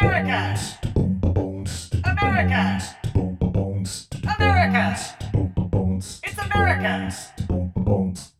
America! America! America! It's America!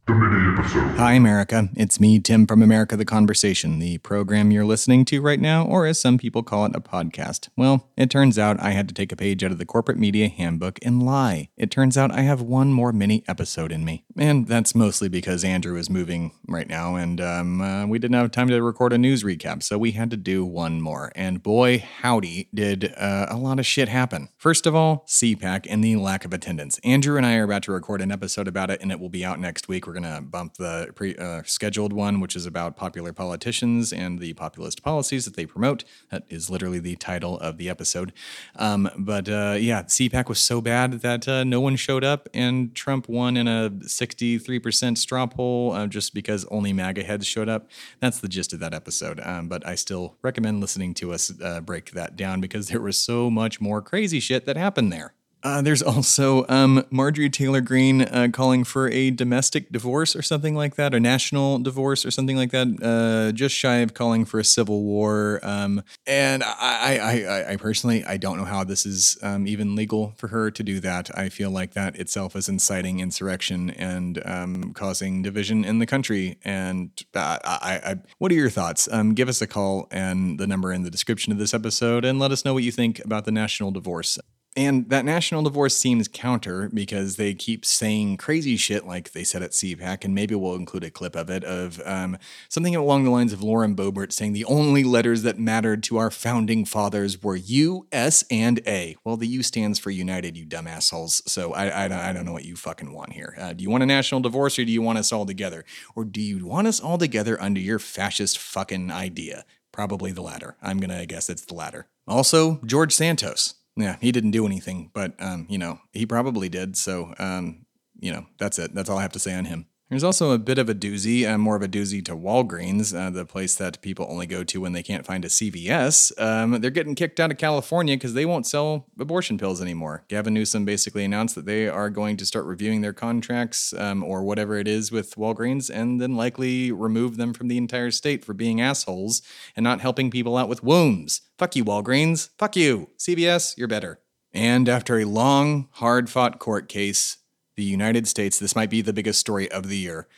Hi, America. It's me, Tim from America the Conversation, the program you're listening to right now, or as some people call it, a podcast. Well, it turns out I had to take a page out of the corporate media handbook and lie. It turns out I have one more mini episode in me. And that's mostly because Andrew is moving right now, and um, uh, we didn't have time to record a news recap, so we had to do one more. And boy, howdy, did uh, a lot of shit happen. First of all, CPAC and the lack of attendance. Andrew and I are about to record an episode about it, and it will be out next week. We're going to bump the pre uh, scheduled one, which is about popular politicians and the populist policies that they promote. That is literally the title of the episode. Um, but uh, yeah, CPAC was so bad that uh, no one showed up, and Trump won in a 63% straw poll uh, just because only MAGA heads showed up. That's the gist of that episode. Um, but I still recommend listening to us uh, break that down because there was so much more crazy shit that happened there. Uh, there's also um, Marjorie Taylor Greene uh, calling for a domestic divorce or something like that, a national divorce or something like that, uh, just shy of calling for a civil war. Um, and I, I, I, personally, I don't know how this is um, even legal for her to do that. I feel like that itself is inciting insurrection and um, causing division in the country. And uh, I, I, what are your thoughts? Um, give us a call and the number in the description of this episode, and let us know what you think about the national divorce. And that national divorce seems counter because they keep saying crazy shit like they said at CPAC, and maybe we'll include a clip of it of um, something along the lines of Lauren Boebert saying the only letters that mattered to our founding fathers were U, S, and A. Well, the U stands for United, you dumb assholes. So I, I, don't, I don't know what you fucking want here. Uh, do you want a national divorce or do you want us all together? Or do you want us all together under your fascist fucking idea? Probably the latter. I'm going to guess it's the latter. Also, George Santos. Yeah, he didn't do anything, but um, you know, he probably did. So, um, you know, that's it. That's all I have to say on him. There's also a bit of a doozy, uh, more of a doozy to Walgreens, uh, the place that people only go to when they can't find a CVS. Um, they're getting kicked out of California because they won't sell abortion pills anymore. Gavin Newsom basically announced that they are going to start reviewing their contracts um, or whatever it is with Walgreens and then likely remove them from the entire state for being assholes and not helping people out with wounds. Fuck you, Walgreens. Fuck you. CVS, you're better. And after a long, hard fought court case, the United States, this might be the biggest story of the year,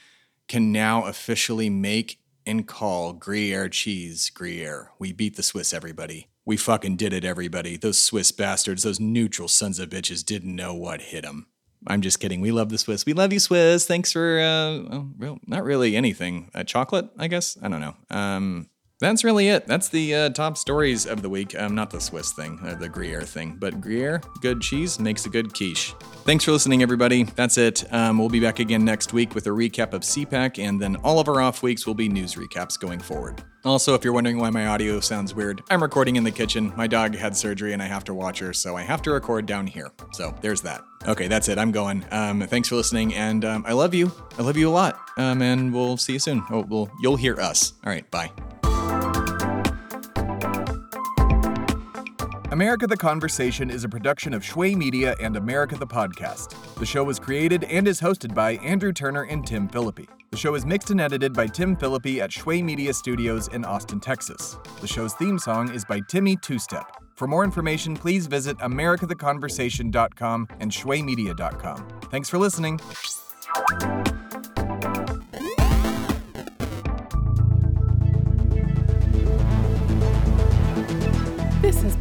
can now officially make and call Gruyere cheese Gruyere. We beat the Swiss, everybody. We fucking did it, everybody. Those Swiss bastards, those neutral sons of bitches didn't know what hit them. I'm just kidding. We love the Swiss. We love you, Swiss. Thanks for, uh, well, not really anything. Uh, chocolate, I guess? I don't know. Um, that's really it. That's the uh, top stories of the week. Um, not the Swiss thing, uh, the Gruyere thing, but Gruyere, good cheese, makes a good quiche. Thanks for listening, everybody. That's it. Um, we'll be back again next week with a recap of CPAC, and then all of our off weeks will be news recaps going forward. Also, if you're wondering why my audio sounds weird, I'm recording in the kitchen. My dog had surgery and I have to watch her, so I have to record down here. So there's that. Okay, that's it. I'm going. Um, thanks for listening, and um, I love you. I love you a lot. Um, and we'll see you soon. Oh, well, you'll hear us. All right, bye. America the Conversation is a production of Shway Media and America the Podcast. The show was created and is hosted by Andrew Turner and Tim Phillippe. The show is mixed and edited by Tim Phillippe at Shway Media Studios in Austin, Texas. The show's theme song is by Timmy Two Step. For more information, please visit americatheconversation.com and shwaymedia.com. Thanks for listening.